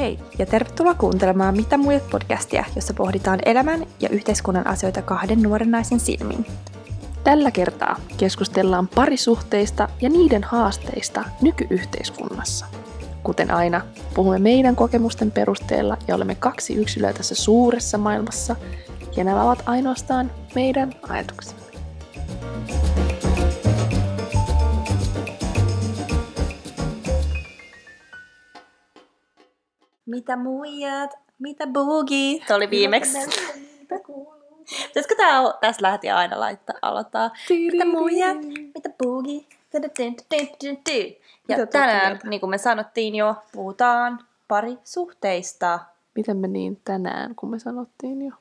Hei ja tervetuloa kuuntelemaan Mitä muijat podcastia, jossa pohditaan elämän ja yhteiskunnan asioita kahden nuoren naisen silmin. Tällä kertaa keskustellaan parisuhteista ja niiden haasteista nykyyhteiskunnassa. Kuten aina, puhumme meidän kokemusten perusteella ja olemme kaksi yksilöä tässä suuressa maailmassa, ja nämä ovat ainoastaan meidän ajatuksemme. Mitä muijat? Mitä boogie? Se oli viimeksi. Pitäisikö tää o- tässä lähti aina laittaa, aloittaa? Mitä muijat? Mitä boogie? Ja tänään, niin kuin me sanottiin jo, puhutaan parisuhteista. Miten me niin tänään, kun me sanottiin jo?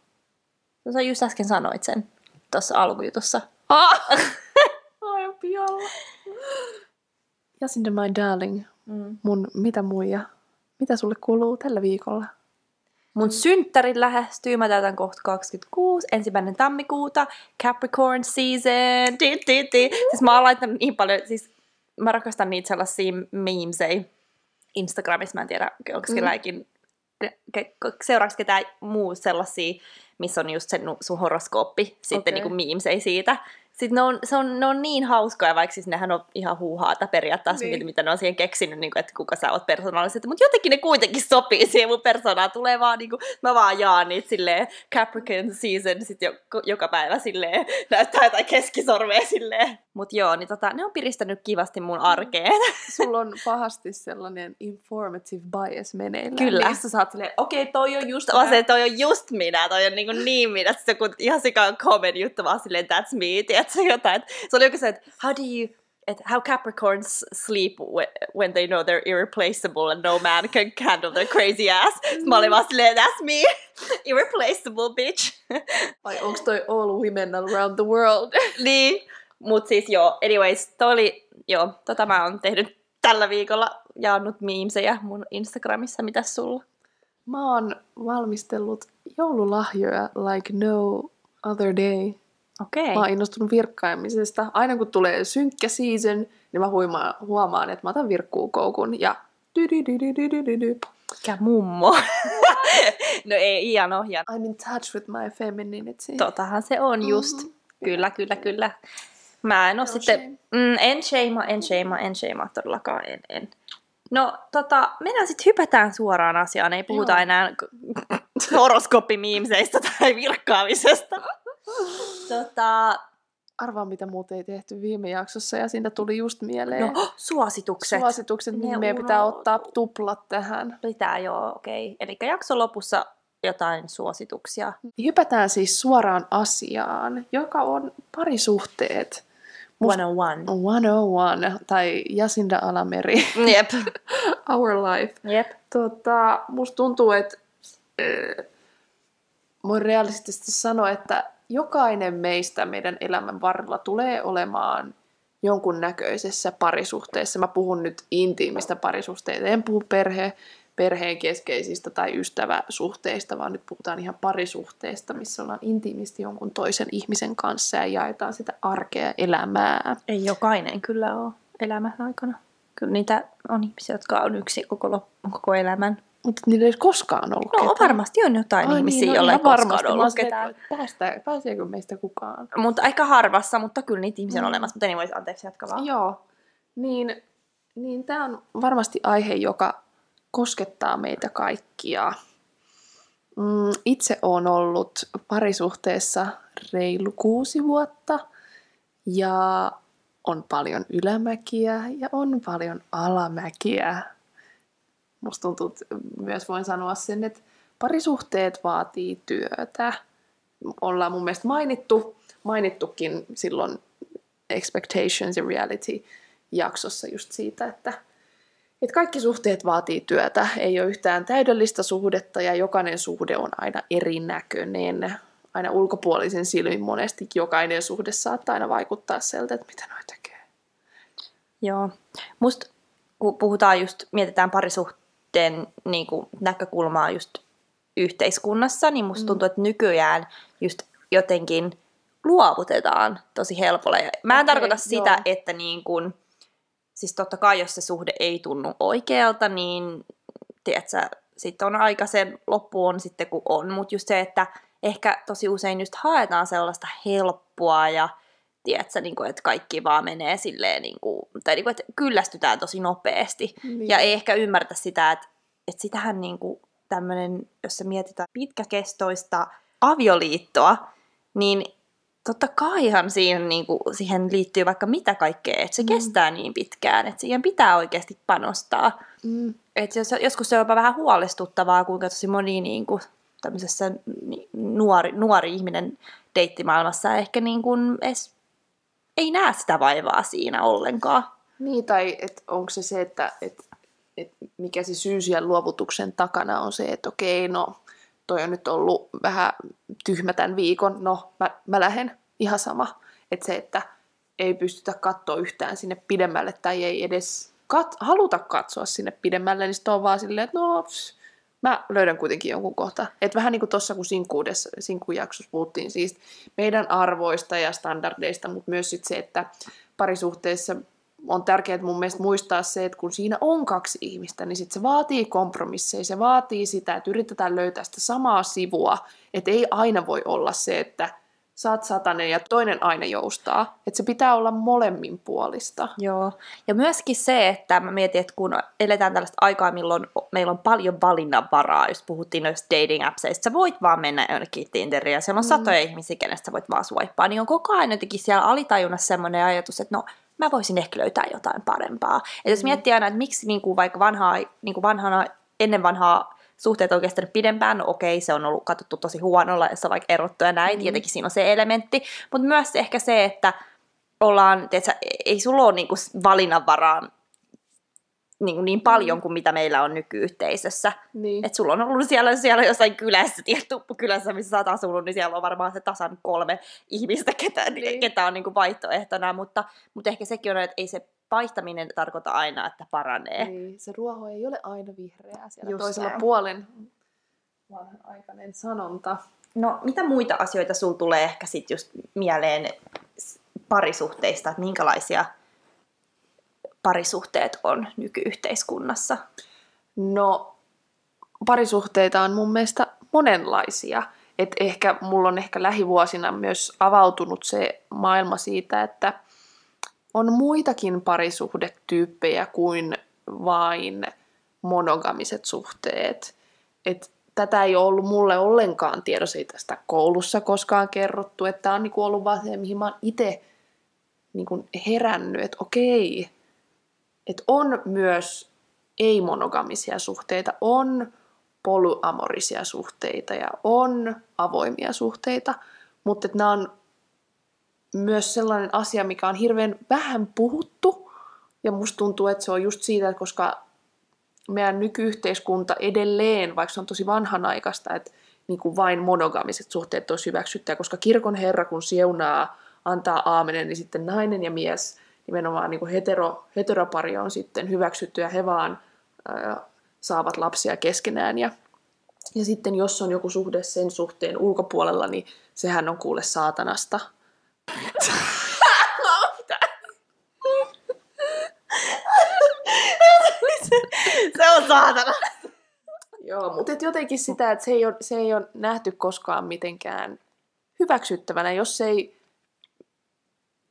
No Sä just äsken sanoit sen tuossa alkujutussa. Ah! Aivan pialla. Jacinda, my darling, Mm. mun mitä muija? Mitä sulle kuuluu tällä viikolla? Mun synttärit lähestyy, mä täytän kohta 26, ensimmäinen tammikuuta, Capricorn season, di, di, di. Siis mä oon laittanut niin paljon, siis mä rakastan niitä sellaisia memesei Instagramissa, mä en tiedä, onko Mm. kelläkin, seuraavaksi ketään muu sellaisia, missä on just se nu- sun horoskooppi, sitten Okei. niinku memesei siitä. Sitten ne on, se on, ne on niin hauskoja, vaikka siis nehän on ihan huuhaata periaatteessa, Niin. niin. mitä ne on siihen keksinyt, niin kuin, että kuka sä oot persoonallisesti. Mutta jotenkin ne kuitenkin sopii siihen mun persoonaan. Tulee vaan, niin kuin, mä vaan jaan niitä silleen Capricorn season sit jo, joka päivä silleen, näyttää jotain keskisormea silleen. Mut joo, niin tota, ne on piristänyt kivasti mun arkeen. Sulla on pahasti sellainen informative bias meneillään. Kyllä. Niissä sä oot silleen, okei, okay, toi on just... Se, että toi on just minä, toi on niin, kuin niin minä. Se kun ihan sika comedy juttu vaan silleen, that's me, tiedätkö jotain. Se oli joku se, että how do you, että how Capricorns sleep whe- when they know they're irreplaceable and no man can handle their crazy ass. Sitten mä olin vaan silleen, that's me, irreplaceable bitch. Vai onks toi all women around the world? niin, mut siis joo, anyways, toi oli, joo, tota mä oon tehnyt tällä viikolla, jaannut memesejä mun Instagramissa, mitä sulla? Mä oon valmistellut joululahjoja like no other day. Okei. Mä oon innostunut virkkaamisesta. Aina kun tulee synkkä season, niin mä huimaan, huomaan, että mä otan virkkuukoukun ja. Mikä mummo? no ei, hieno, hieno. I'm in touch with my femininity. Totahan se on just. Mhm. Kyllä, kyllä, kyllä. Mä en No sitten... shame. Mm, en shame, en shame, en shame todellakaan, en, en. No, tota, mennään sitten hypätään suoraan asiaan. Ei puhuta Joo. enää horoskooppimiimseistä tai virkkaamisesta. tota, Arvaa, mitä muuten ei tehty viime jaksossa ja siitä tuli just mieleen. no, suositukset. Suositukset, Ne niin meidän pitää ottaa tuplat tähän. Pitää, joo, okei. Okay. Eli jakson lopussa jotain suosituksia. Hypätään siis suoraan asiaan, joka on parisuhteet. Musta- 101. 101, tai Jacinda Alameri, Jep. Our Life. Jep. Tota, musta tuntuu, että äh, voin realistisesti sanoa, että jokainen meistä meidän elämän varrella tulee olemaan jonkun näköisessä parisuhteessa. Mä puhun nyt intiimistä parisuhteista, en puhu perhe, perheen keskeisistä tai ystäväsuhteista, vaan nyt puhutaan ihan parisuhteista, missä ollaan intiimisti jonkun toisen ihmisen kanssa ja jaetaan sitä arkea elämää. Ei jokainen kyllä ole elämän aikana. Kyllä niitä on ihmisiä, jotka on yksi koko, lop- koko elämän. Mutta niillä ei koskaan ollut No ketään. varmasti on jotain Ai ihmisiä, niin, no joilla ei koskaan ollut ketään. että Päästä, pääseekö meistä kukaan? Mutta aika harvassa, mutta kyllä niitä ihmisiä on Mm. olemassa. Mutta ei voisi anteeksi jatka vaan. Joo. Niin, niin tämä on varmasti aihe, joka koskettaa meitä kaikkia. Mm, itse olen ollut parisuhteessa reilu kuusi vuotta ja on paljon ylämäkiä ja on paljon alamäkiä. Musta tuntuu, että myös voin sanoa sen, että parisuhteet vaatii työtä. Ollaan mun mielestä mainittu, mainittukin silloin Expectations ja Reality jaksossa just siitä, että, että kaikki suhteet vaatii työtä. Ei ole yhtään täydellistä suhdetta ja jokainen suhde on aina erinäköinen. Aina ulkopuolisen silmin monesti jokainen suhde saattaa aina vaikuttaa sieltä, että mitä noi tekee. Joo. Musta kun puhutaan just, mietitään parisuhteen niin kuin, näkökulmaa just yhteiskunnassa, niin musta Mm. tuntuu, että nykyään just jotenkin luovutetaan tosi helpolla. Ja Mä en Okei, tarkoita sitä, joo. että niin kuin, siis totta kai jos se suhde ei tunnu oikealta, niin tiedätkö, sitten on aika sen loppu on sitten kun on, mutta just se, että ehkä tosi usein just haetaan sellaista helppoa ja tiedätkö, niin kuin, että kaikki vaan menee silleen, niin kuin, tai niin kuin, että kyllästytään tosi nopeasti. Niin. Ja ei ehkä ymmärtä sitä, että, että sitähän niin kuin tämmöinen, jos se mietitään pitkäkestoista avioliittoa, niin totta kaihan siihen, niin kuin, siihen liittyy vaikka mitä kaikkea, että se mm. kestää niin pitkään, että siihen pitää oikeasti panostaa. Mm. Et jos, joskus se on jopa vähän huolestuttavaa, kuinka tosi moni niin kuin, tämmöisessä nuori, nuori ihminen deittimaailmassa ehkä niin kuin edes ei näe sitä vaivaa siinä ollenkaan. Niin, tai et onko se se, että et, et mikä se syy siellä luovutuksen takana on se, että okei, no toi on nyt ollut vähän tyhmä tämän viikon, no mä, mä lähden ihan sama. Että se, että ei pystytä katsoa yhtään sinne pidemmälle tai ei edes kat- haluta katsoa sinne pidemmälle, niin sitten on vaan silleen, että no pss, mä löydän kuitenkin jonkun kohta. Että vähän niin kuin tuossa, kun sinkkuudessa, sinkkujaksossa puhuttiin siis meidän arvoista ja standardeista, mutta myös sit se, että parisuhteessa on tärkeää mun mielestä muistaa se, että kun siinä on kaksi ihmistä, niin sit se vaatii kompromisseja, se vaatii sitä, että yritetään löytää sitä samaa sivua, että ei aina voi olla se, että saat satanen ja toinen aina joustaa. Että se pitää olla molemmin puolista. Joo. Ja myöskin se, että mä mietin, että kun eletään tällaista aikaa, milloin meillä on paljon valinnanvaraa, jos puhuttiin noista dating appseista, sä voit vaan mennä jonnekin Tinderiin ja siellä on satoja mm. ihmisiä, kenestä sä voit vaan swipea, niin on koko ajan jotenkin siellä alitajunnassa semmoinen ajatus, että no mä voisin ehkä löytää jotain parempaa. Ja jos miettii aina, että miksi niin kuin vaikka vanhaa, niin kuin vanhana, ennen vanhaa suhteet on kestänyt pidempään, no okei, se on ollut katsottu tosi huonolla, jos on vaikka erottu ja näin, mm. tietenkin siinä on se elementti, mutta myös ehkä se, että ollaan, tiedätkö, ei sulla ole niinku valinnanvaraa niin, niin paljon kuin mitä meillä on nykyyhteisössä. Niin. Et sulla on ollut siellä, siellä jossain kylässä, tietty kylässä, missä sä oot asunut, niin siellä on varmaan se tasan kolme ihmistä, ketä, Niin. ketä on niin kuin vaihtoehtona, mutta, mutta ehkä sekin on, että ei se vaihtaminen tarkoita aina, että paranee. Niin, se ruoho ei ole aina vihreää siellä Just toisella näin. puolen. Vanhanaikainen sanonta. No, mitä muita asioita sul tulee ehkä sit just mieleen parisuhteista, että minkälaisia parisuhteet on nykyyhteiskunnassa? No, parisuhteita on mun mielestä monenlaisia. Et ehkä mulla on ehkä lähivuosina myös avautunut se maailma siitä, että on muitakin parisuhdetyyppejä kuin vain monogamiset suhteet. Et tätä ei ole ollut mulle ollenkaan tiedossa, ei tästä koulussa koskaan kerrottu, että tämä on niinku ollut vaan se, mihin mä oon itse niinku herännyt, että okei, että on myös ei-monogamisia suhteita, on polyamorisia suhteita ja on avoimia suhteita, mutta nämä on myös sellainen asia, mikä on hirveän vähän puhuttu, ja musta tuntuu, että se on just siitä, että koska meidän nykyyhteiskunta edelleen, vaikka se on tosi vanhanaikaista, että niin kuin vain monogamiset suhteet olisi hyväksyttyä, koska kirkon herra kun siunaa, antaa aamenen, niin sitten nainen ja mies, nimenomaan niin kuin hetero, heteropari on sitten hyväksytty ja he vaan ää, saavat lapsia keskenään. Ja, ja sitten jos on joku suhde sen suhteen ulkopuolella, niin sehän on kuule saatanasta. Se on saatana. Joo, mutta et jotenkin sitä, että se ei, ole, se ei ole nähty koskaan mitenkään hyväksyttävänä, jos se ei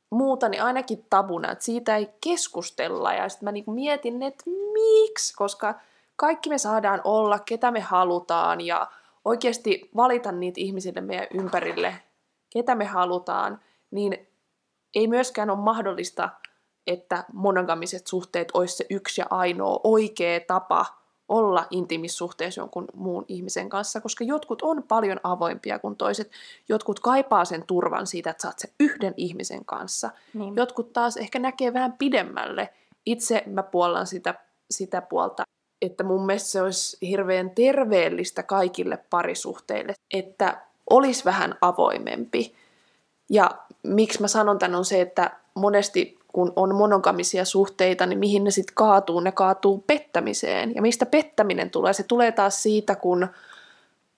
muuta, niin ainakin tabuna, että siitä ei keskustella. Ja sitten mä niinku mietin, että miksi, koska kaikki me saadaan olla, ketä me halutaan ja oikeasti valita niitä ihmisille meidän ympärille, ketä me halutaan, niin ei myöskään ole mahdollista, että monogamiset suhteet olisi se yksi ja ainoa oikea tapa olla intiimissuhteessa jonkun muun ihmisen kanssa, koska jotkut on paljon avoimpia kuin toiset. Jotkut kaipaa sen turvan siitä, että sä oot se yhden ihmisen kanssa. Niin. Jotkut taas ehkä näkee vähän pidemmälle. Itse mä puollan sitä, sitä puolta, että mun mielestä se olisi hirveän terveellistä kaikille parisuhteille, että olisi vähän avoimempi. Ja miksi mä sanon tämän on se, että monesti kun on monogamisia suhteita, niin mihin ne sitten kaatuu? Ne kaatuu pettämiseen. Ja mistä pettäminen tulee? Se tulee taas siitä, kun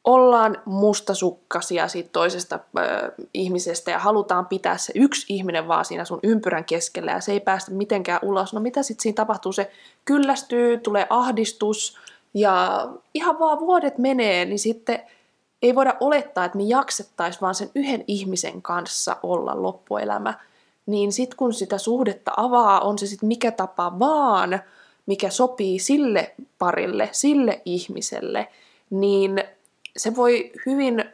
ollaan mustasukkasia siitä toisesta ö, ihmisestä ja halutaan pitää se yksi ihminen vaan siinä sun ympyrän keskellä ja se ei päästä mitenkään ulos. No mitä sitten siinä tapahtuu? Se kyllästyy, tulee ahdistus, Ja ihan vaan vuodet menee, niin sitten ei voida olettaa, että me jaksettaisiin vaan sen yhden ihmisen kanssa olla loppuelämä. Niin sitten kun sitä suhdetta avaa, on se sitten mikä tapa vaan, mikä sopii sille parille, sille ihmiselle, niin se voi hyvin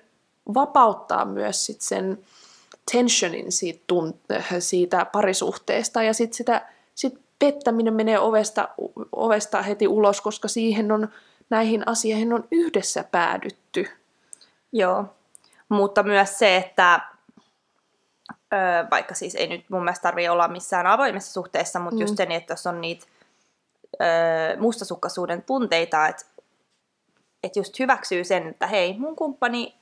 vapauttaa myös sit sen tensionin siitä, siitä parisuhteesta ja sitten sitä sit pettäminen menee ovesta, ovesta heti ulos, koska siihen on, näihin asioihin on yhdessä päädytty. Joo, mutta myös se, että ö, vaikka siis ei nyt mun mielestä tarvitse olla missään avoimessa suhteessa, mutta mm. just se, niin, että jos on niitä ö, mustasukkaisuuden tunteita, että että just hyväksyy sen, että hei, mun kumppani,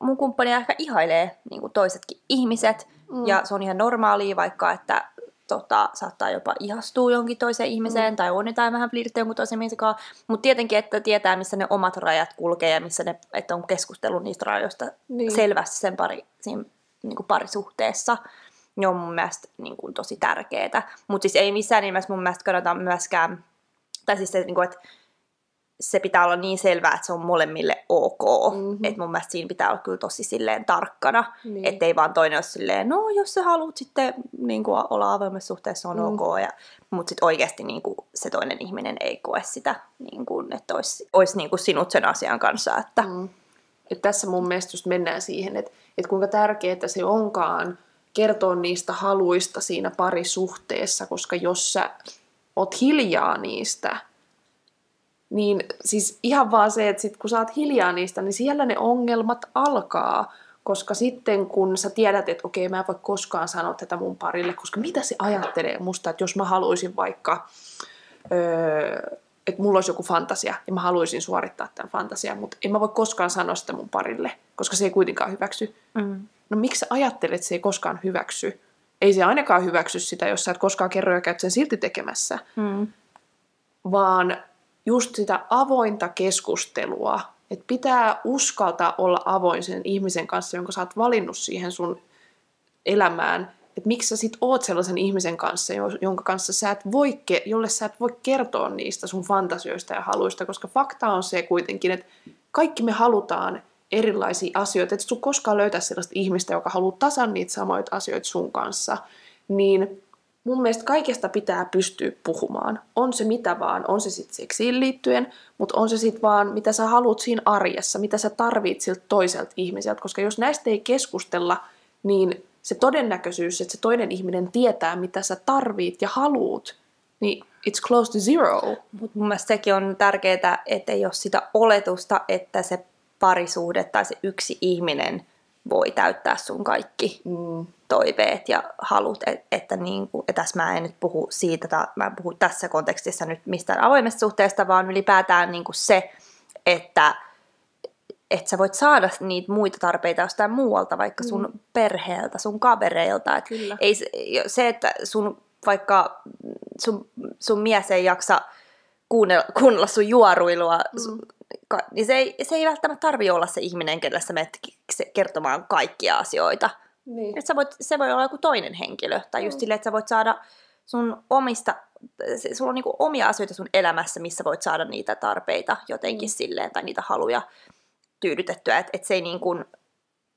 mun kumppani ehkä ihailee niin kuin toisetkin ihmiset, mm. ja se on ihan normaalia, vaikka että tota, saattaa jopa ihastua jonkin toiseen ihmiseen, mm. tai on jotain vähän flirttiä jonkun toisen ihmisen kanssa, mutta tietenkin, että tietää, missä ne omat rajat kulkee, ja missä ne, että on keskustellut niistä rajoista niin. selvästi sen pari, siinä, niin kuin parisuhteessa, ne on mun mielestä niin kuin, tosi tärkeää. Mutta siis ei missään nimessä mun mielestä kannata myöskään, tai siis se, niin kuin, että se pitää olla niin selvää, että se on molemmille ok. Mm-hmm. Että mun mielestä siinä pitää olla kyllä tosi silleen tarkkana. Niin. Että ei vaan toinen ole silleen, no jos sä haluat sitten niin kuin, olla avoimessa suhteessa, on mm. ok. Ja, mutta sitten oikeasti niin kuin, se toinen ihminen ei koe sitä, niin kuin, että olisi, olisi niin kuin sinut sen asian kanssa. Että... Mm. Et tässä mun mielestä just mennään siihen, että, että kuinka tärkeää se onkaan kertoa niistä haluista siinä parisuhteessa, koska jos sä oot hiljaa niistä, niin siis ihan vaan se, että sit kun sä oot hiljaa niistä, niin siellä ne ongelmat alkaa. Koska sitten kun sä tiedät, että okei, mä en voi koskaan sanoa tätä mun parille, koska mitä se ajattelee musta, että jos mä haluaisin vaikka, öö, että mulla olisi joku fantasia ja mä haluaisin suorittaa tämän fantasia, mutta en mä voi koskaan sanoa sitä mun parille, koska se ei kuitenkaan hyväksy. Mm. No miksi sä ajattelet, että se ei koskaan hyväksy? Ei se ainakaan hyväksy sitä, jos sä et koskaan kerro ja käyt sen silti tekemässä. Mm. Vaan just sitä avointa keskustelua, että pitää uskaltaa olla avoin sen ihmisen kanssa, jonka sä oot valinnut siihen sun elämään, että miksi sä sit oot sellaisen ihmisen kanssa, jonka kanssa sä et voi, jolle sä et voi kertoa niistä sun fantasioista ja haluista, koska fakta on se kuitenkin, että kaikki me halutaan erilaisia asioita, että sun koskaan löytää sellaista ihmistä, joka haluaa tasan niitä samoja asioita sun kanssa, niin mun mielestä kaikesta pitää pystyä puhumaan. On se mitä vaan, on se sitten seksiin liittyen, mutta on se sitten vaan mitä sä haluat siinä arjessa, mitä sä tarvit siltä toiselta ihmiseltä. Koska jos näistä ei keskustella, niin se todennäköisyys, että se toinen ihminen tietää, mitä sä tarvit ja haluut, niin it's close to zero. Mutta mun mielestä sekin on tärkeää, että ei ole sitä oletusta, että se parisuhde tai se yksi ihminen voi täyttää sun kaikki mm toiveet ja halut, että, että, niin kuin, että tässä mä en nyt puhu siitä, tai mä en puhu tässä kontekstissa nyt mistään avoimesta suhteesta, vaan ylipäätään niin kuin se, että, että sä voit saada niitä muita tarpeita jostain muualta, vaikka sun mm. perheeltä, sun kavereilta. Et ei, se, että sun vaikka sun, sun mies ei jaksa kuunnella, kuunnella sun juoruilua, mm. niin se ei, se ei välttämättä tarvi olla se ihminen, kenelle sä menet kertomaan kaikkia asioita. Niin. Että sä voit, se voi olla joku toinen henkilö. Tai just mm. silleen, että sä voit saada sun omista, sulla on niinku omia asioita sun elämässä, missä voit saada niitä tarpeita jotenkin mm. silleen, tai niitä haluja tyydytettyä. Että et se ei niinku,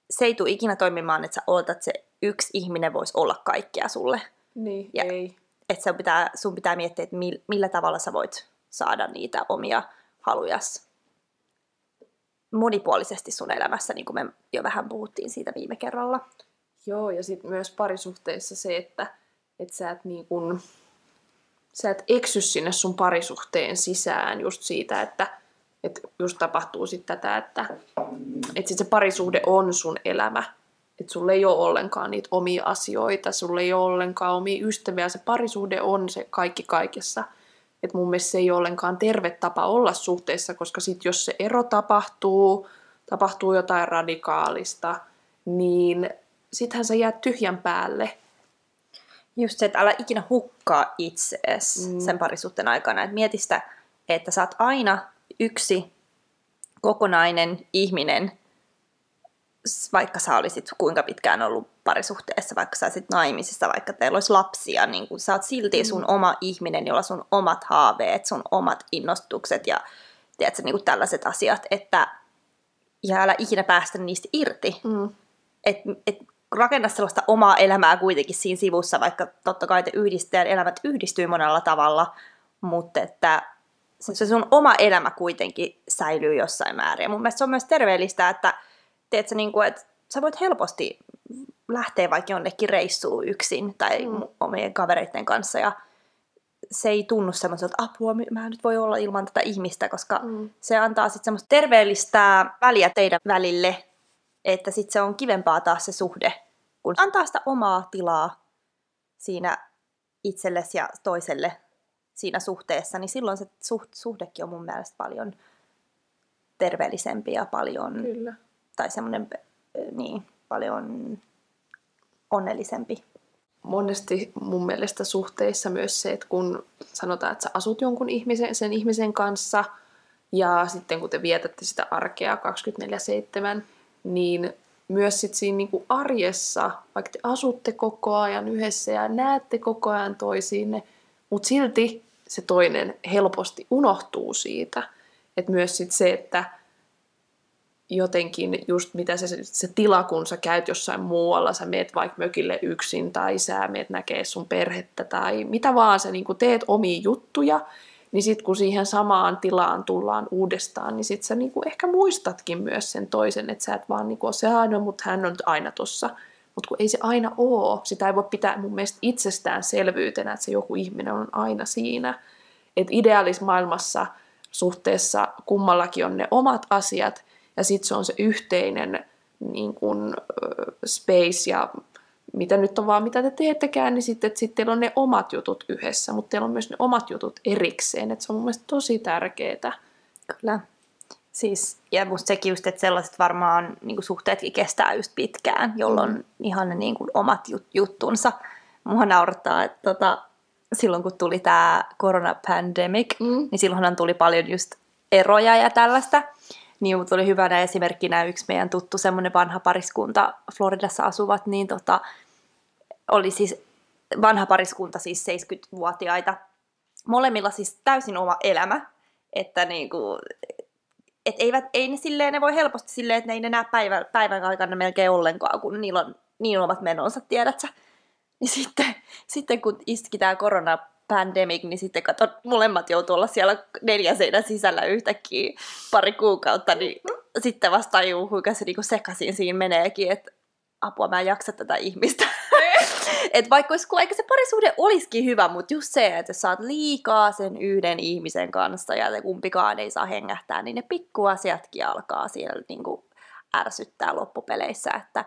se ei tule ikinä toimimaan, että sä ootat, että se yksi ihminen voisi olla kaikkea sulle. Niin, ja ei. Että sun pitää, sun pitää miettiä, että millä tavalla sä voit saada niitä omia halujas monipuolisesti sun elämässä, niin kuin me jo vähän puhuttiin siitä viime kerralla. Joo, ja sitten myös parisuhteissa se, että et sä et niin kun, sä et eksy sinne sun parisuhteen sisään just siitä, että et just tapahtuu sitten tätä, että et sit se parisuhde on sun elämä. Että sulle ei ole ollenkaan niitä omia asioita, sulle ei ole ollenkaan omia ystäviä, se parisuhde on se kaikki kaikessa. Että mun mielestä se ei ole ollenkaan terve tapa olla suhteessa, koska sit jos se ero tapahtuu, tapahtuu jotain radikaalista, niin sittenhän sä jäät tyhjän päälle. Just se, että älä ikinä hukkaa itseesi mm. sen parisuhteen aikana. Et mieti sitä, että sä oot aina yksi kokonainen ihminen, vaikka sä olisit kuinka pitkään ollut parisuhteessa, vaikka sä olisit naimisissa, vaikka teillä olisi lapsia, niin kun sä oot silti sun mm. oma ihminen, jolla sun omat haaveet, sun omat innostukset ja tiedätkö, niin tällaiset asiat, että ja älä ikinä päästä niistä irti. Mm. Et, et rakenna sellaista omaa elämää kuitenkin siinä sivussa, vaikka totta kai te yhdistäjän elämät yhdistyy monella tavalla, mutta että se sun oma elämä kuitenkin säilyy jossain määrin. Ja mun mielestä se on myös terveellistä, että, teet sä, niin kuin, että sä voit helposti lähteä vaikka jonnekin reissuun yksin tai Mm. omien kavereiden kanssa ja se ei tunnu semmoiselta, että apua, mä nyt voi olla ilman tätä ihmistä, koska Mm. se antaa sitten semmoista terveellistä väliä teidän välille, että sitten se on kivempaa taas se suhde, kun antaa sitä omaa tilaa siinä itsellesi ja toiselle siinä suhteessa, niin silloin se suht, suhdekin on mun mielestä paljon terveellisempi ja paljon, Kyllä. tai semmoinen, niin, paljon onnellisempi. monesti mun mielestä suhteissa myös se, että kun sanotaan, että sä asut jonkun ihmisen, sen ihmisen kanssa ja sitten kun te vietätte sitä arkea 24-7, niin myös sit siinä niinku arjessa, vaikka te asutte koko ajan yhdessä ja näette koko ajan toisiinne, mutta silti se toinen helposti unohtuu siitä. Että myös sit se, että jotenkin just mitä se, se tila, kun sä käyt jossain muualla, sä meet vaikka mökille yksin tai sä meet näkee sun perhettä tai mitä vaan sä niin teet omia juttuja, niin sitten kun siihen samaan tilaan tullaan uudestaan, niin sitten sä niin ehkä muistatkin myös sen toisen, että sä et vaan niin ole se aina, mutta hän on aina tossa. Mutta kun ei se aina oo, sitä ei voi pitää mun mielestä itsestäänselvyytenä, että se joku ihminen on aina siinä. Että ideaalismaailmassa suhteessa kummallakin on ne omat asiat, ja sitten se on se yhteinen niin kun, space ja mitä nyt on vaan, mitä te teettekään, niin sitten sit teillä on ne omat jutut yhdessä, mutta teillä on myös ne omat jutut erikseen, että se on mun mielestä tosi tärkeää. Kyllä. Siis, ja musta sekin just, että sellaiset varmaan niin suhteetkin kestää just pitkään, jolloin mm. ihan ne niin kuin, omat jut- juttunsa. Mua naurattaa, että tota, silloin kun tuli tämä koronapandemic, Mm. niin silloinhan tuli paljon just eroja ja tällaista. Niin mut oli hyvänä esimerkkinä yksi meidän tuttu semmoinen vanha pariskunta, Floridassa asuvat, niin tota, oli siis vanha pariskunta, siis 70-vuotiaita. Molemmilla siis täysin oma elämä, että niinku, et eivät, ei ne silleen, ne voi helposti silleen, että ne ei ne näe päivän, päivän aikana melkein ollenkaan, kun niillä on niin omat menonsa, tiedätkö? Niin sitten, sitten kun iski tämä korona pandemic, niin sitten kato, molemmat joutuu olla siellä neljän seinän sisällä yhtäkkiä pari kuukautta, niin sitten vasta tajuu, kuinka se niinku sekaisin siinä meneekin, että apua, mä en jaksa tätä ihmistä. Et vaikka, olisi, vaikka se parisuhde olisikin hyvä, mutta just se, että jos sä oot liikaa sen yhden ihmisen kanssa ja te kumpikaan ei saa hengähtää, niin ne pikkuasiatkin alkaa siellä niin kuin ärsyttää loppupeleissä. Että,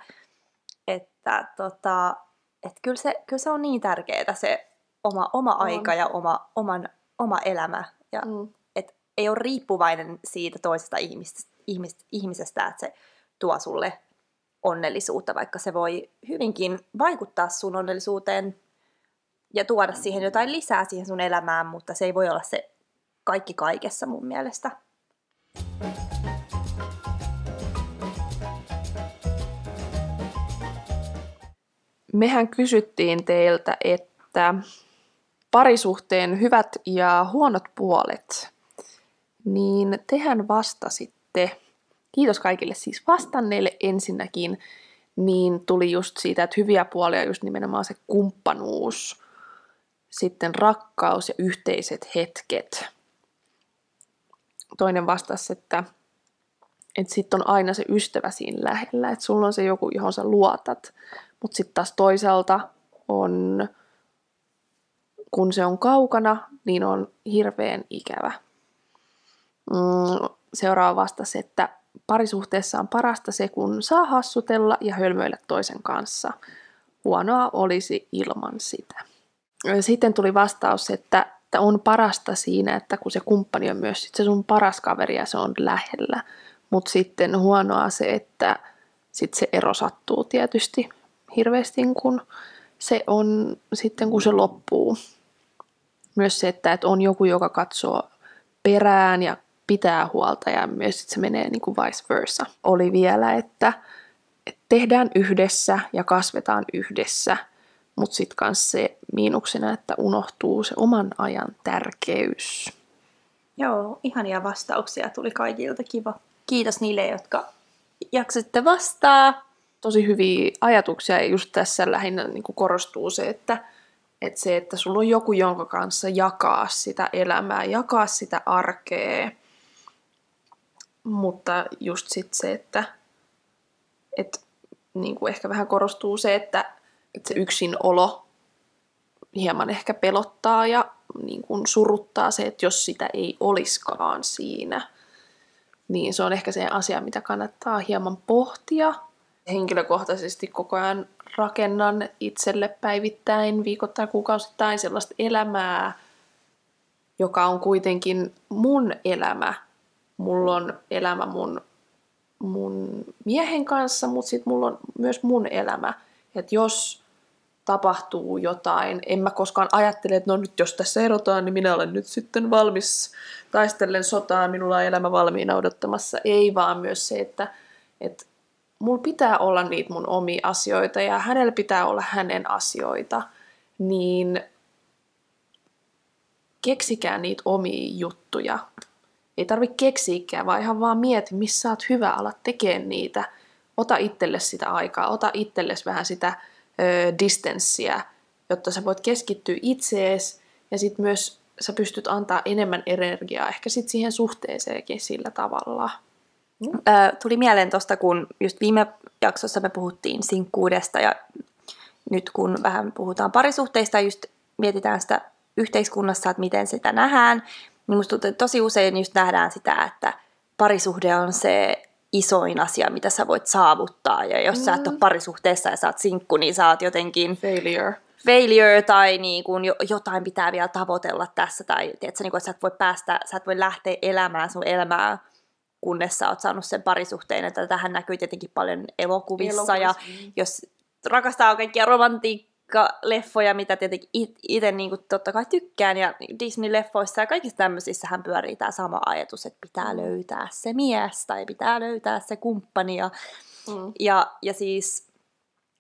että, tota, että kyllä, se, kyllä se on niin tärkeää se oma, oma aika ja oma, oman, oma elämä. Ja Mm. et ei ole riippuvainen siitä toisesta ihmisestä, ihmis- ihmisestä, että se tuo sulle onnellisuutta, vaikka se voi hyvinkin vaikuttaa sun onnellisuuteen ja tuoda siihen jotain lisää siihen sun elämään, mutta se ei voi olla se kaikki kaikessa mun mielestä. Mehän kysyttiin teiltä, että parisuhteen hyvät ja huonot puolet, niin tehän vastasitte. Kiitos kaikille siis vastanneille ensinnäkin. Niin tuli just siitä, että hyviä puolia just nimenomaan se kumppanuus, sitten rakkaus ja yhteiset hetket. Toinen vastasi, että, että sitten on aina se ystävä siinä lähellä, että sulla on se joku, johon sä luotat. Mutta sitten taas toisaalta on, kun se on kaukana, niin on hirveän ikävä. Mm, seuraava vastasi, että parisuhteessa on parasta se, kun saa hassutella ja hölmöillä toisen kanssa. Huonoa olisi ilman sitä. Sitten tuli vastaus, että, että on parasta siinä, että kun se kumppani on myös sit se sun paras kaveri ja se on lähellä. Mutta sitten huonoa se, että sit se ero sattuu tietysti hirveästi, kun se on sitten kun se loppuu. Myös se, että, että on joku, joka katsoo perään ja pitää huolta ja myös että se menee niin kuin vice versa. Oli vielä, että, että tehdään yhdessä ja kasvetaan yhdessä, mutta sitten myös se miinuksena, että unohtuu se oman ajan tärkeys. Joo, ihania vastauksia tuli kaikilta. Kiva. Kiitos niille, jotka jaksoitte vastaa. Tosi hyviä ajatuksia ja just tässä lähinnä niin kuin korostuu se, että, että se, että sulla on joku, jonka kanssa jakaa sitä elämää, jakaa sitä arkea. Mutta just sit se, että, että niin kuin ehkä vähän korostuu se, että, että se yksin olo hieman ehkä pelottaa ja niin kuin suruttaa se, että jos sitä ei olisikaan siinä, niin se on ehkä se asia, mitä kannattaa hieman pohtia. Henkilökohtaisesti koko ajan rakennan itselle päivittäin, viikoittain, kuukausittain sellaista elämää, joka on kuitenkin mun elämä. Mulla on elämä mun, mun miehen kanssa, mutta sitten mulla on myös mun elämä. Että jos tapahtuu jotain. En mä koskaan ajattele, että no nyt jos tässä erotaan, niin minä olen nyt sitten valmis taistellen sotaa, minulla on elämä valmiina odottamassa. Ei vaan myös se, että, että mulla pitää olla niitä mun omia asioita ja hänellä pitää olla hänen asioita. Niin keksikää niitä omia juttuja. Ei tarvi keksiikään, vaan ihan vaan mieti, missä sä oot hyvä olla tekemään niitä. Ota itselle sitä aikaa, ota itsellesi vähän sitä ö, distanssiä, jotta sä voit keskittyä itsees ja sitten myös sä pystyt antaa enemmän energiaa ehkä sit siihen suhteeseenkin sillä tavalla. Ö, tuli mieleen tuosta, kun just viime jaksossa me puhuttiin sinkkuudesta ja nyt kun vähän puhutaan parisuhteista just mietitään sitä yhteiskunnassa, että miten sitä nähdään, niin musta tuntuu, että tosi usein just nähdään sitä, että parisuhde on se isoin asia, mitä sä voit saavuttaa. Ja jos mm. sä et ole mm. parisuhteessa ja sä oot sinkku, niin sä oot jotenkin... Failure. Failure tai niin kuin jotain pitää vielä tavoitella tässä. Tai tiedätkö, niin kuin, että sä et voi päästä, sä et voi lähteä elämään sun elämää, kunnes sä oot saanut sen parisuhteen. Että tähän näkyy tietenkin paljon elokuvissa. elokuvissa. Ja jos rakastaa kaikkia romantiikkaa, leffoja, mitä tietenkin itse niin kuin totta kai tykkään, ja Disney-leffoissa ja kaikissa tämmöisissä hän pyörii tämä sama ajatus, että pitää löytää se mies tai pitää löytää se kumppani. Ja, mm. ja, ja, siis,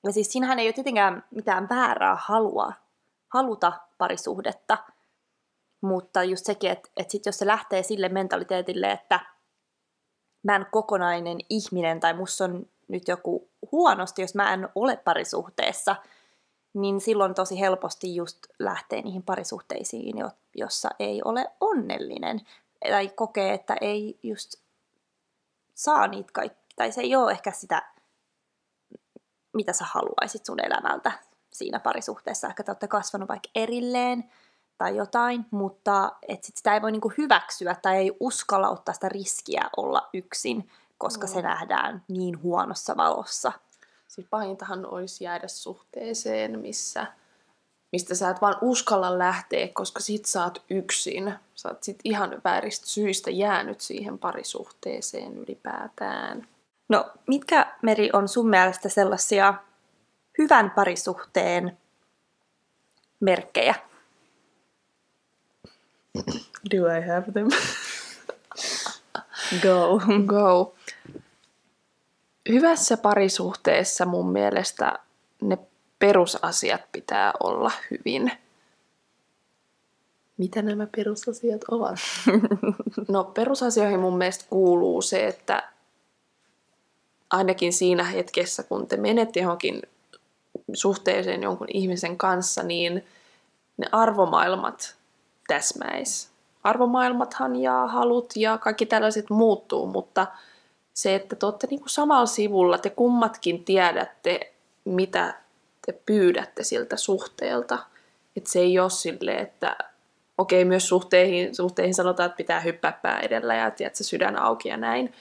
ja siis siinähän ei ole tietenkään mitään väärää halua, haluta parisuhdetta, mutta just sekin, että, että sit jos se lähtee sille mentaliteetille, että mä en kokonainen ihminen tai musta on nyt joku huonosti, jos mä en ole parisuhteessa – niin silloin tosi helposti just lähtee niihin parisuhteisiin, jossa ei ole onnellinen. Tai kokee, että ei just saa niitä kaikki, tai se ei ole ehkä sitä, mitä sä haluaisit sun elämältä siinä parisuhteessa. Ehkä te olette kasvanut vaikka erilleen tai jotain, mutta et sit sitä ei voi niinku hyväksyä tai ei uskalla ottaa sitä riskiä olla yksin, koska mm. se nähdään niin huonossa valossa. Siis pahintahan olisi jäädä suhteeseen, missä, mistä sä et vaan uskalla lähteä, koska sit sä oot yksin. Sä oot sit ihan vääristä syistä jäänyt siihen parisuhteeseen ylipäätään. No, mitkä, Meri, on sun mielestä sellaisia hyvän parisuhteen merkkejä? Do I have them? Go. Go hyvässä parisuhteessa mun mielestä ne perusasiat pitää olla hyvin. Mitä nämä perusasiat ovat? No perusasioihin mun mielestä kuuluu se, että ainakin siinä hetkessä, kun te menette johonkin suhteeseen jonkun ihmisen kanssa, niin ne arvomaailmat täsmäis. Arvomaailmathan ja halut ja kaikki tällaiset muuttuu, mutta – se, että te olette niin kuin samalla sivulla, te kummatkin tiedätte, mitä te pyydätte siltä suhteelta. Että se ei ole sille, että okei, myös suhteihin, suhteihin sanotaan, että pitää hyppää pää edellä ja se sydän auki ja näin.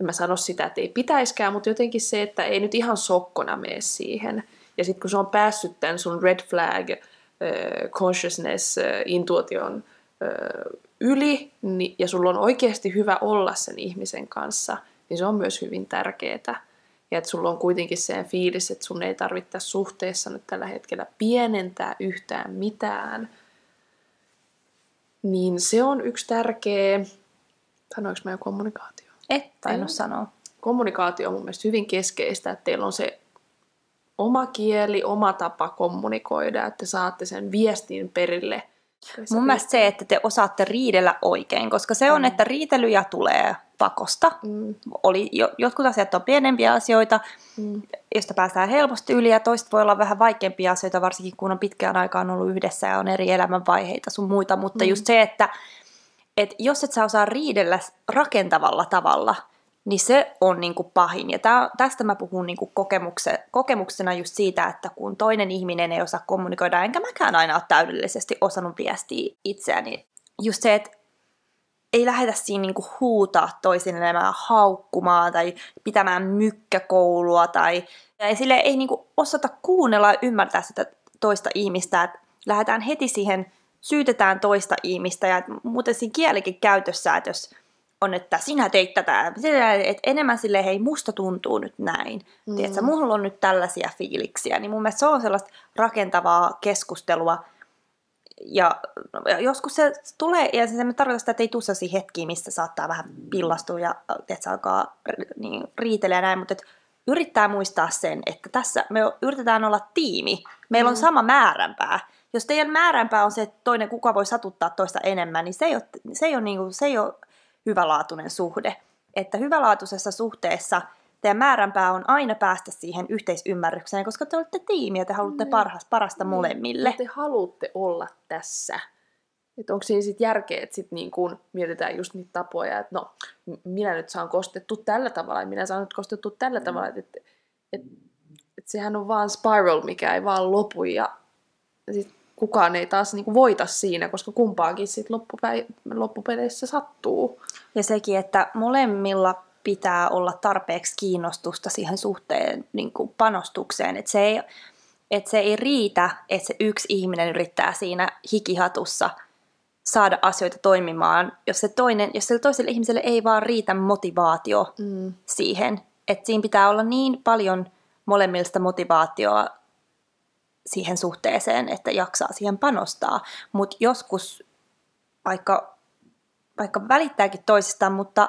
En mä sano sitä, että ei pitäiskään, mutta jotenkin se, että ei nyt ihan sokkona mene siihen. Ja sitten kun se on päässyt tämän sun red flag, uh, consciousness, uh, intuition uh, yli, niin, ja sulla on oikeasti hyvä olla sen ihmisen kanssa – niin se on myös hyvin tärkeää. Ja että sulla on kuitenkin se fiilis, että sun ei tarvitse suhteessa nyt tällä hetkellä pienentää yhtään mitään. Niin se on yksi tärkeä, sanoinko mä jo kommunikaatio? Et tainnut sanoa. Kommunikaatio on mun mielestä hyvin keskeistä, että teillä on se oma kieli, oma tapa kommunikoida, että saatte sen viestin perille Se Mun mielestä se, että te osaatte riidellä oikein, koska se on, Mm. että riitelyjä tulee pakosta. Mm, Oli, jo, jotkut asiat on pienempiä asioita, mm, josta päästään helposti yli, ja toiset voi olla vähän vaikeampia asioita, varsinkin kun on pitkään aikaan ollut yhdessä ja on eri elämänvaiheita sun muita, mutta Mm. just se, että et jos et sä osaa riidellä rakentavalla tavalla, niin se on niinku pahin. Ja tää, tästä mä puhun niinku kokemukse, kokemuksena just siitä, että kun toinen ihminen ei osaa kommunikoida, enkä mäkään aina ole täydellisesti osannut viestiä itseäni. Just se, että ei lähdetä siinä niinku huutaa toisilleen haukkumaan tai pitämään mykkäkoulua tai ja sille ei niinku osata kuunnella ja ymmärtää sitä toista ihmistä, että lähdetään heti siihen, syytetään toista ihmistä ja muuten siinä kielikin käytössä, että jos on, että sinä teit tätä, että enemmän sille hei, musta tuntuu nyt näin, mm. tiedätkö, mulla on nyt tällaisia fiiliksiä, niin mun mielestä se on sellaista rakentavaa keskustelua, ja joskus se tulee, ja se tarkoittaa sitä, että ei tule sellaisia hetkiä, missä saattaa vähän pillastua ja että se alkaa niin, riitellä ja näin, mutta et yrittää muistaa sen, että tässä me yritetään olla tiimi. Meillä on Mm. sama määränpää. Jos teidän määränpää on se, että toinen kuka voi satuttaa toista enemmän, niin se ei ole, se ei ole, niin kuin, se ei ole hyvälaatuinen suhde. Että hyvälaatuisessa suhteessa teidän määränpää on aina päästä siihen yhteisymmärrykseen, koska te olette tiimi ja te haluatte Niin. parhaasta, parasta Niin. molemmille. Te haluatte olla tässä. Että onko siinä sitten järkeä, että sit niin kun mietitään just niitä tapoja, että no, minä nyt saan kostettu tällä tavalla, ja minä saan nyt kostettu tällä tavalla, että et, et, et sehän on vaan spiral, mikä ei vaan lopu, ja sit kukaan ei taas niin voita siinä, koska kumpaakin sit loppupäi- loppupeleissä sattuu. Ja sekin, että molemmilla pitää olla tarpeeksi kiinnostusta siihen suhteen niin kuin panostukseen. Että se, ei, että se ei riitä, että se yksi ihminen yrittää siinä hikihatussa saada asioita toimimaan, jos, se toinen, jos sille toiselle ihmiselle ei vaan riitä motivaatio Mm. siihen. Että siinä pitää olla niin paljon molemmilta motivaatioa siihen suhteeseen, että jaksaa siihen panostaa. Mutta joskus, vaikka, vaikka välittääkin toisistaan, mutta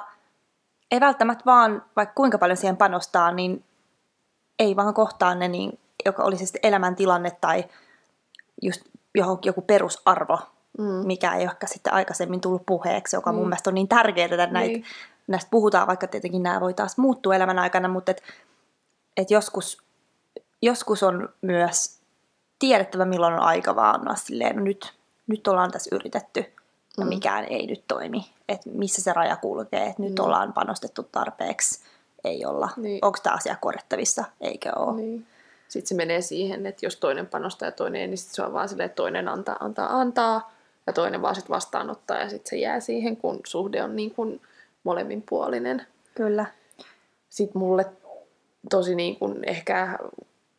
ei välttämättä vaan, vaikka kuinka paljon siihen panostaa, niin ei vaan kohtaa ne, niin, joka olisi sitten elämäntilanne tai just johonkin joku perusarvo, Mm. mikä ei ehkä sitten aikaisemmin tullut puheeksi, joka mun Niin. mielestä on niin tärkeää, että näitä, Niin. näistä puhutaan, vaikka tietenkin nämä voi taas muuttua elämän aikana, mutta et, et joskus, joskus on myös tiedettävä, milloin on aika vaan antaa silleen, no nyt, nyt ollaan tässä yritetty ja Mm. mikään ei nyt toimi. Että missä se raja kulkee, että nyt Mm. ollaan panostettu tarpeeksi, ei olla. Niin. Onko tämä asia korjattavissa, eikö ole. Niin. Sitten se menee siihen, että jos toinen panostaa ja toinen ei, niin sit se on vaan silleen, että toinen antaa, antaa, antaa ja toinen vaan sit vastaanottaa ja sitten se jää siihen, kun suhde on niin kuin molemminpuolinen. Kyllä. Sitten mulle tosi niin kuin ehkä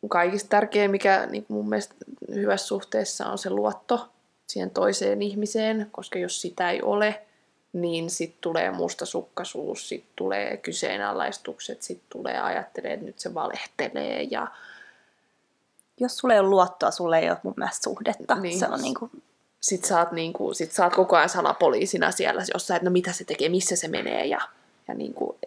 kaikista tärkein, mikä niin kuin mun mielestä hyvässä suhteessa on se luotto siihen toiseen ihmiseen, koska jos sitä ei ole, niin sitten tulee mustasukkaisuus, sitten tulee kyseenalaistukset, sitten tulee ajattelee, että nyt se valehtelee ja Jos sulle ei ole luottoa, sulle ei ole mun mielestä suhdetta. Niin. Se on niin kuin, sit sä, oot niinku, sit sä oot koko ajan salapoliisina siellä jossain, että no mitä se tekee, missä se menee ja, ja niinku,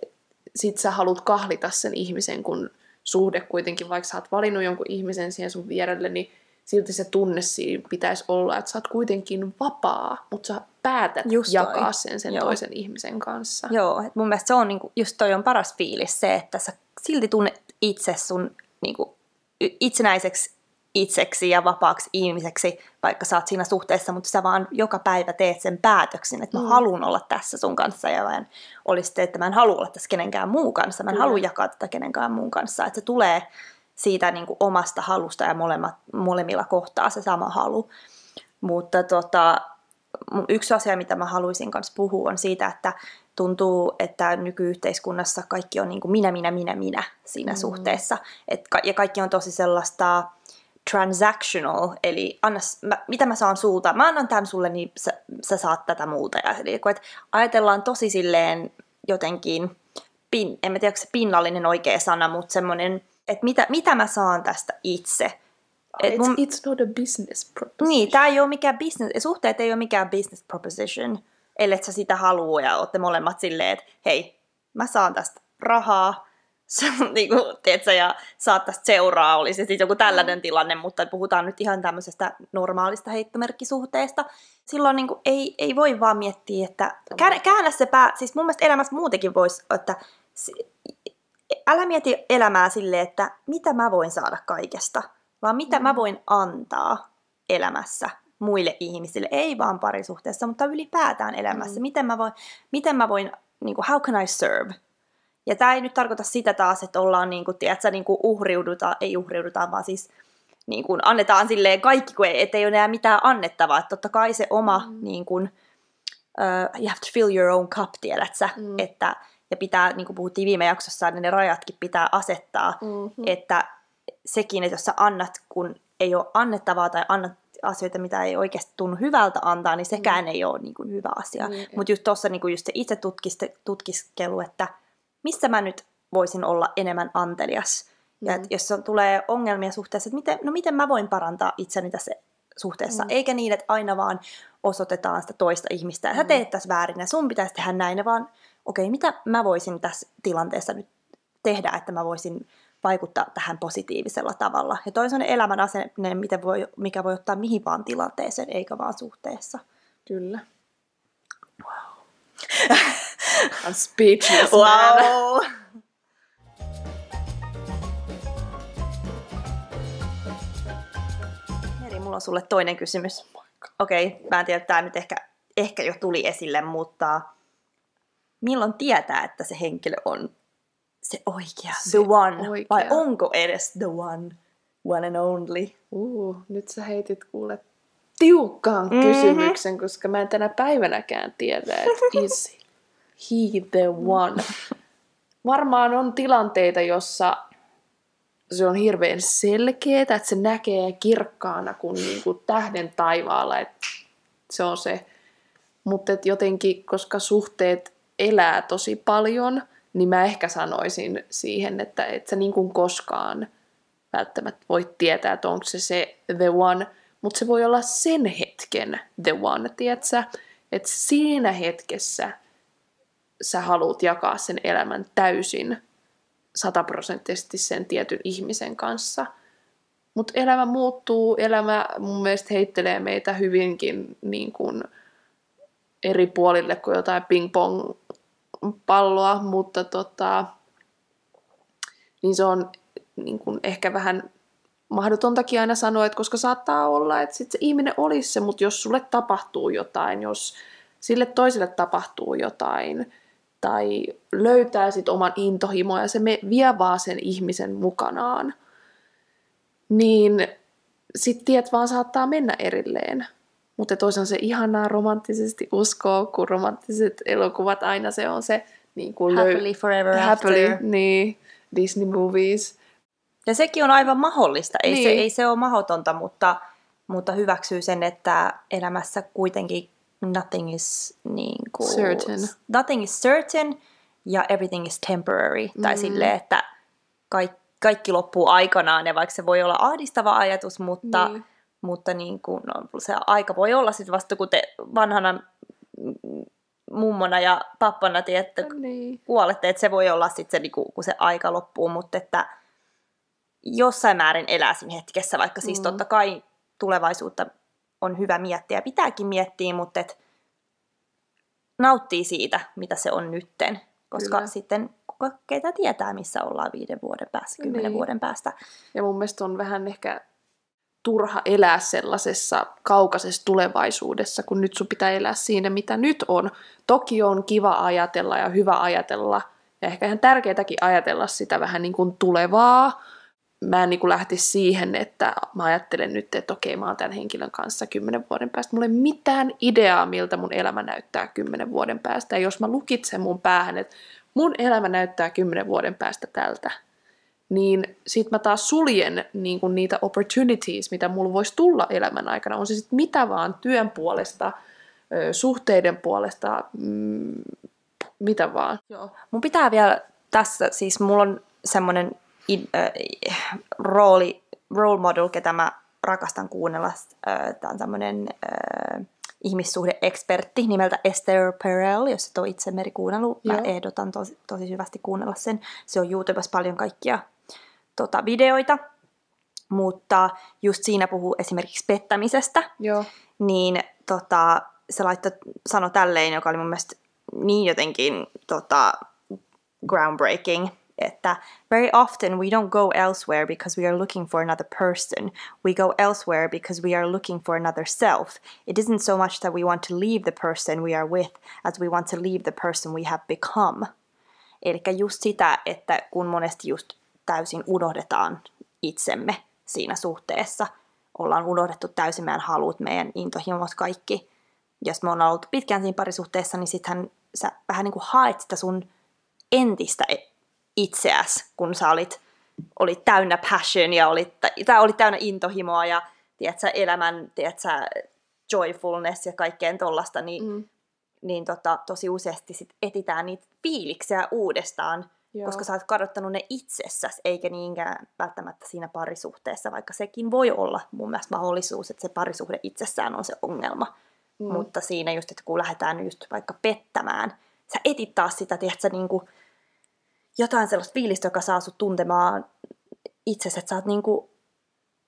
sit sä haluat kahlita sen ihmisen, kun suhde kuitenkin, vaikka sä oot valinnut jonkun ihmisen siihen sun vierelle, niin silti se tunne siinä pitäisi olla, että sä oot kuitenkin vapaa, mutta sä päätät Just toi. jakaa sen sen Joo. toisen ihmisen kanssa. Joo, et mun mielestä se on niinku, just toi on paras fiilis se, että sä silti tunnet itse sun niinku, itsenäiseksi itseksi ja vapaaksi ihmiseksi, vaikka sä oot siinä suhteessa, mutta sä vaan joka päivä teet sen päätöksen, että mä Mm. haluan olla tässä sun kanssa ja mä en olisi se, että mä en halua olla tässä kenenkään muun kanssa, mä en Kyllä. halua jakaa tätä kenenkään muun kanssa, että se tulee siitä niinku omasta halusta ja molemmat, molemmilla kohtaa se sama halu. Mutta tota, yksi asia, mitä mä haluaisin kanssa puhua, on siitä, että tuntuu, että nykyyhteiskunnassa kaikki on niin kuin minä, minä, minä, minä siinä Mm. mm. suhteessa. Et, ka- ja kaikki on tosi sellaista transactional, eli anna, mä, mitä mä saan sulta, mä annan tämän sulle, niin sä, sä saat tätä muuta. Ja, eli, kun, et ajatellaan tosi silleen jotenkin, pin, en mä tiedä, onko se pinnallinen oikea sana, mutta semmoinen, että mitä, mitä mä saan tästä itse. Et It's, mun- it's not a business proposition. niin, tämä ei ole mikään business, suhteet ei ole mikään business proposition, ellei sä sitä halua ja olette molemmat silleen, että hei, mä saan tästä rahaa, niin kuin, tiedätkö, ja saattaisi seuraa, olisi sitten joku tällainen tilanne, mutta puhutaan nyt ihan tämmöisestä normaalista heittomerkkisuhteesta. Silloin niin kuin, ei, ei voi vaan miettiä, että käännä, käännä se pää, siis mun mielestä elämässä muutenkin voisi, että älä mieti elämää silleen, että mitä mä voin saada kaikesta, vaan mitä mm. mä voin antaa elämässä muille ihmisille, ei vaan parisuhteessa, mutta ylipäätään elämässä. Mm. Miten mä voin, miten mä voin niin kuin, how can I serve? Ja tämä ei nyt tarkoita sitä taas, että ollaan niin kuin, tiedätkö, niin kuin uhriudutaan, ei uhriudutaan, vaan siis niin kuin annetaan silleen kaikki, kun ei, ei ole enää mitään annettavaa. Että totta kai se oma, mm. niin kuin, uh, you have to fill your own cup, tiedätkö? Mm. Että, ja pitää, niin kuin puhuttiin viime jaksossa, niin ne rajatkin pitää asettaa, mm-hmm. että sekin, että jos sä annat, kun ei ole annettavaa tai annat asioita, mitä ei oikeasti tunnu hyvältä antaa, niin sekään mm. ei ole niin kuin, hyvä asia. Mm. Mutta just tuossa niin just se itse tutkiskelu, että missä mä nyt voisin olla enemmän antelias. Mm. Ja että jos on, tulee ongelmia suhteessa, että miten, no miten mä voin parantaa itseni tässä suhteessa. Mm. Eikä niin, että aina vaan osoitetaan sitä toista ihmistä. Ja sä mm. teet tässä väärin ja sun pitäisi tehdä näin, vaan okei, okay, mitä mä voisin tässä tilanteessa nyt tehdä, että mä voisin vaikuttaa tähän positiivisella tavalla. Ja toisaalta elämän asenne, miten voi, mikä voi ottaa mihin vaan tilanteeseen, eikä vaan suhteessa. Kyllä. Wow. I'm speechless, wow. Meri, mulla on sulle toinen kysymys. Oh Okei, okay, mä en tiedä, tämä nyt ehkä, ehkä jo tuli esille, mutta milloin tietää, että se henkilö on se oikea, se the one, oikea. vai onko edes the one, one and only? Uh, nyt sä heitit kuule tiukkaan mm-hmm. kysymyksen, koska mä en tänä päivänäkään tiedä, että is he the one. Varmaan on tilanteita, jossa se on hirveän selkeää, että se näkee kirkkaana kuin, niin kuin tähden taivaalla, että se on se. Mutta jotenkin, koska suhteet elää tosi paljon – niin mä ehkä sanoisin siihen, että et sä niin kuin koskaan välttämättä voit tietää, että onko se se the one, mutta se voi olla sen hetken the one, tiedätkö? Että siinä hetkessä sä haluat jakaa sen elämän täysin sataprosenttisesti sen tietyn ihmisen kanssa. Mutta elämä muuttuu, elämä mun mielestä heittelee meitä hyvinkin niin kuin eri puolille kuin jotain ping-pong palloa, mutta tota, niin se on niin kuin ehkä vähän mahdotontakin aina sanoa, että koska saattaa olla, että sit se ihminen olisi se, mutta jos sulle tapahtuu jotain, jos sille toiselle tapahtuu jotain, tai löytää sit oman intohimoa ja se me vie vaan sen ihmisen mukanaan, niin sit tiet vaan saattaa mennä erilleen. Mutta toisaalta se ihanaa romanttisesti uskoa, kun romanttiset elokuvat aina se on se niin kuin Happily löy- forever happily, after. Niin, Disney movies. Ja sekin on aivan mahdollista. Ei, niin. se, ei se ole mahdotonta, mutta, mutta hyväksyy sen, että elämässä kuitenkin nothing is niin kuin, certain. Nothing is certain ja everything is temporary. Mm. Tai silleen, että kaikki, kaikki loppuu aikanaan ja vaikka se voi olla ahdistava ajatus, mutta... Niin mutta niin kuin, no, se aika voi olla sitten vasta, kun te vanhana mummona ja pappana tiedätte, niin. kuolette, että se voi olla sitten se, niin kuin, kun se aika loppuu, mutta että jossain määrin elää siinä hetkessä, vaikka siis mm. totta kai tulevaisuutta on hyvä miettiä ja pitääkin miettiä, mutta et nauttii siitä, mitä se on nytten, koska Kyllä. sitten ketä tietää, missä ollaan viiden vuoden päästä, kymmenen niin. vuoden päästä. Ja mun mielestä on vähän ehkä turha elää sellaisessa kaukaisessa tulevaisuudessa, kun nyt sun pitää elää siinä, mitä nyt on. Toki on kiva ajatella ja hyvä ajatella, ja ehkä ihan tärkeätäkin ajatella sitä vähän niin kuin tulevaa. Mä en niin kuin siihen, että mä ajattelen nyt, että okei, mä oon tämän henkilön kanssa kymmenen vuoden päästä. Mulla ei mitään ideaa, miltä mun elämä näyttää kymmenen vuoden päästä. Ja jos mä lukitsen mun päähän, että mun elämä näyttää kymmenen vuoden päästä tältä, niin sit mä taas suljen niin kuin niitä opportunities, mitä mulla voisi tulla elämän aikana. On se sitten mitä vaan työn puolesta, suhteiden puolesta, mm, mitä vaan. Joo. Mun pitää vielä tässä, siis mulla on semmoinen äh, rooli, role model, ketä mä rakastan kuunnella. Äh, Tämä on semmoinen äh, ihmissuhdeekspertti nimeltä Esther Perel, jos et ole itse meri kuunnellut. Mä Joo. ehdotan tosi, tosi syvästi kuunnella sen. Se on YouTubessa paljon kaikkia tota, videoita. Mutta just siinä puhuu esimerkiksi pettämisestä, Joo. niin tota, se laittoi, sanoi tälleen, joka oli mun mielestä niin jotenkin tota, groundbreaking, että very often we don't go elsewhere because we are looking for another person. We go elsewhere because we are looking for another self. It isn't so much that we want to leave the person we are with as we want to leave the person we have become. Eli just sitä, että kun monesti just täysin unohdetaan itsemme siinä suhteessa, ollaan unohdettu täysin meidän halut, meidän intohimot, kaikki. Jos me ollaan oltu pitkään siinä parisuhteessa, niin sittenhän sä vähän niin kuin haet sitä sun entistä itseäsi, kun sä olit, olit täynnä passion ja olit, tai olit täynnä intohimoa ja tiedätkö, elämän tiedätkö, joyfulness ja kaikkeen tollasta, niin, mm. Niin tota, tosi useasti sit etitään niitä fiiliksiä uudestaan, Joo. koska sä oot kadottanut ne itsessäsi, eikä niinkään välttämättä siinä parisuhteessa, vaikka sekin voi olla mun mielestä mahdollisuus, että se parisuhde itsessään on se ongelma. Mm. Mutta siinä just, että kun lähdetään just vaikka pettämään, sä etit taas sitä, tiedätkö, niin kuin jotain sellaista fiilistä, joka saa sut tuntemaan itsesi, että sä oot niin kuin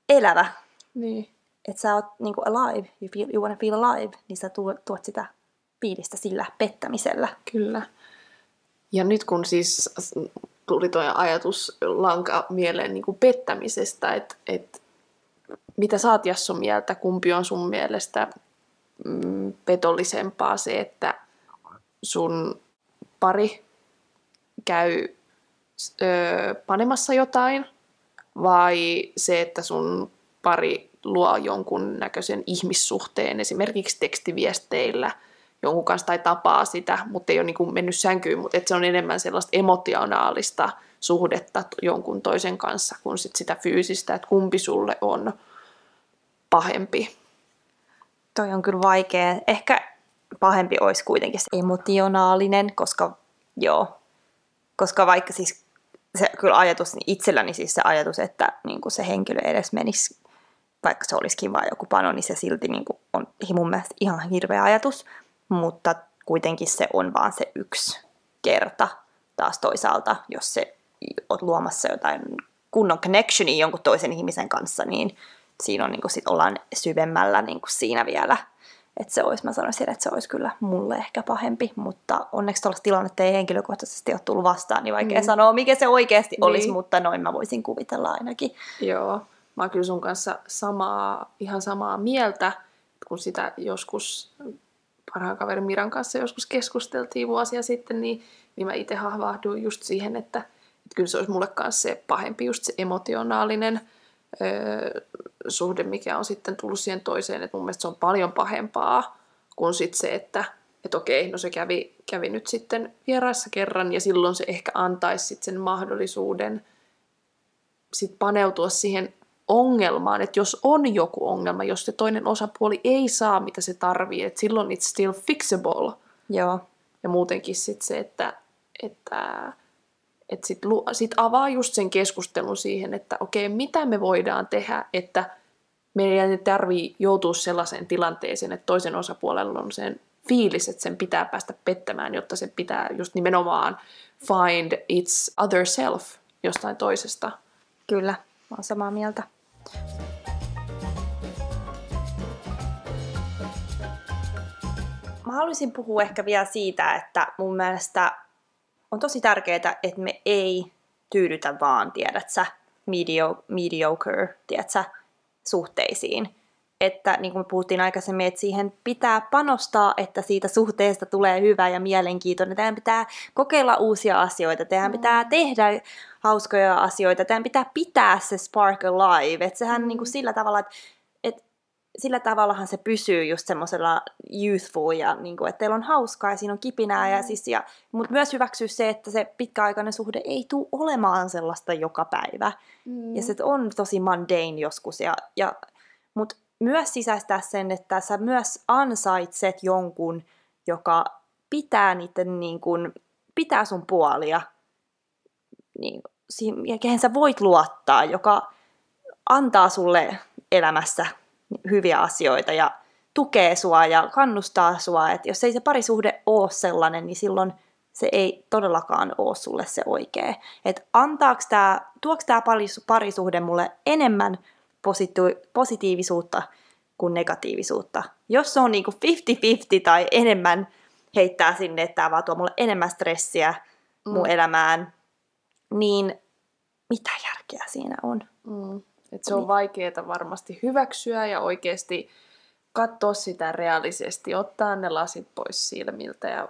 elävä, Niin. että sä oot niin kuin alive, you, feel, you wanna feel alive, niin sä tuot, tuot sitä fiilistä sillä pettämisellä. Kyllä. Ja nyt kun siis tuli tuo ajatuslanka mieleen niin kuin pettämisestä, että, että mitä sä oot Jassu mieltä, kumpi on sun mielestä mm, petollisempaa se, että sun pari käy ö, panemassa jotain vai se, että sun pari luo jonkun näköisen ihmissuhteen esimerkiksi tekstiviesteillä jonkun kanssa tai tapaa sitä, mutta ei ole niin mennyt sänkyyn, mutta se on enemmän sellaista emotionaalista suhdetta jonkun toisen kanssa kuin sit sitä fyysistä, että kumpi sulle on pahempi. Toi on kyllä vaikea. Ehkä pahempi olisi kuitenkin se emotionaalinen, koska joo, koska vaikka siis se kyllä ajatus, niin itselläni siis se ajatus, että niin kuin se henkilö edes menisi, vaikka se olisikin vain joku pano, niin se silti niin kuin on mun mielestä ihan hirveä ajatus, mutta kuitenkin se on vaan se yksi kerta taas toisaalta, jos se oot luomassa jotain kunnon connectionia jonkun toisen ihmisen kanssa, niin siinä on, niin kuin, sit ollaan syvemmällä niin kuin siinä vielä. Että se olisi, mä sanoisin, että se olisi kyllä mulle ehkä pahempi, mutta onneksi tuollaista tilannetta ei henkilökohtaisesti ole tullut vastaan, niin vaikea Mm. sanoa, mikä se oikeasti Niin. olisi, mutta noin mä voisin kuvitella ainakin. Joo, mä oon kyllä sun kanssa samaa, ihan samaa mieltä, kun sitä joskus parhaan kaverin Miran kanssa joskus keskusteltiin vuosia sitten, niin, niin mä itse havahduin just siihen, että, että kyllä se olisi mulle kanssa se pahempi, just se emotionaalinen suhde, mikä on sitten tullut siihen toiseen, että mun mielestä se on paljon pahempaa kuin sit se, että että okei, no se kävi, kävi nyt sitten vieraissa kerran ja silloin se ehkä antaisi sit sen mahdollisuuden sit paneutua siihen ongelmaan, että jos on joku ongelma, jos se toinen osapuoli ei saa mitä se tarvii, että silloin it's still fixable. Joo, Ja muutenkin sit se, että, että, että sit, sit avaa just sen keskustelun siihen, että okei, mitä me voidaan tehdä, että meidän ei tarvii joutua sellaiseen tilanteeseen, että toisen osapuolella on sen fiilis, että sen pitää päästä pettämään, jotta se pitää just nimenomaan find its other self jostain toisesta. kyllä, mä oon samaa mieltä. Mä haluaisin puhua ehkä vielä siitä, että mun mielestä on tosi tärkeää, että me ei tyydytä vaan, tiedät sä, medio, mediocre, tiedät sä, suhteisiin. Että niin kuin me puhuttiin aikaisemmin, että siihen pitää panostaa, että siitä suhteesta tulee hyvä ja mielenkiintoinen. Teidän pitää kokeilla uusia asioita, teidän pitää tehdä hauskoja asioita, teidän pitää pitää se spark alive. Että sehän Mm. niin kuin sillä tavalla, että sillä tavallahan se pysyy just semmoisella youthful ja niin kuin, että teillä on hauskaa ja siinä on kipinää. Ja siis, ja, mutta myös hyväksyä se, että se pitkäaikainen suhde ei tule olemaan sellaista joka päivä. Mm. Ja se on tosi mundane joskus. Ja, ja, mutta myös sisäistää sen, että sä myös ansaitset jonkun, joka pitää niiden niin kuin, pitää sun puolia. Niin, ja kehen sä voit luottaa, joka antaa sulle elämässä hyviä asioita ja tukee sua ja kannustaa sua. Että jos ei se parisuhde ole sellainen, niin silloin se ei todellakaan ole sulle se oikea. Että antaako tämä, tuoks tämä parisuhde mulle enemmän positiivisuutta kuin negatiivisuutta. Jos se on niinku 50-50 tai enemmän heittää sinne, että tämä vaan tuo mulle enemmän stressiä mun mm. elämään, niin mitä järkeä siinä on? Mm. Et se on niin. vaikeaa varmasti hyväksyä ja oikeasti katsoa sitä reaalisesti, ottaa ne lasit pois silmiltä ja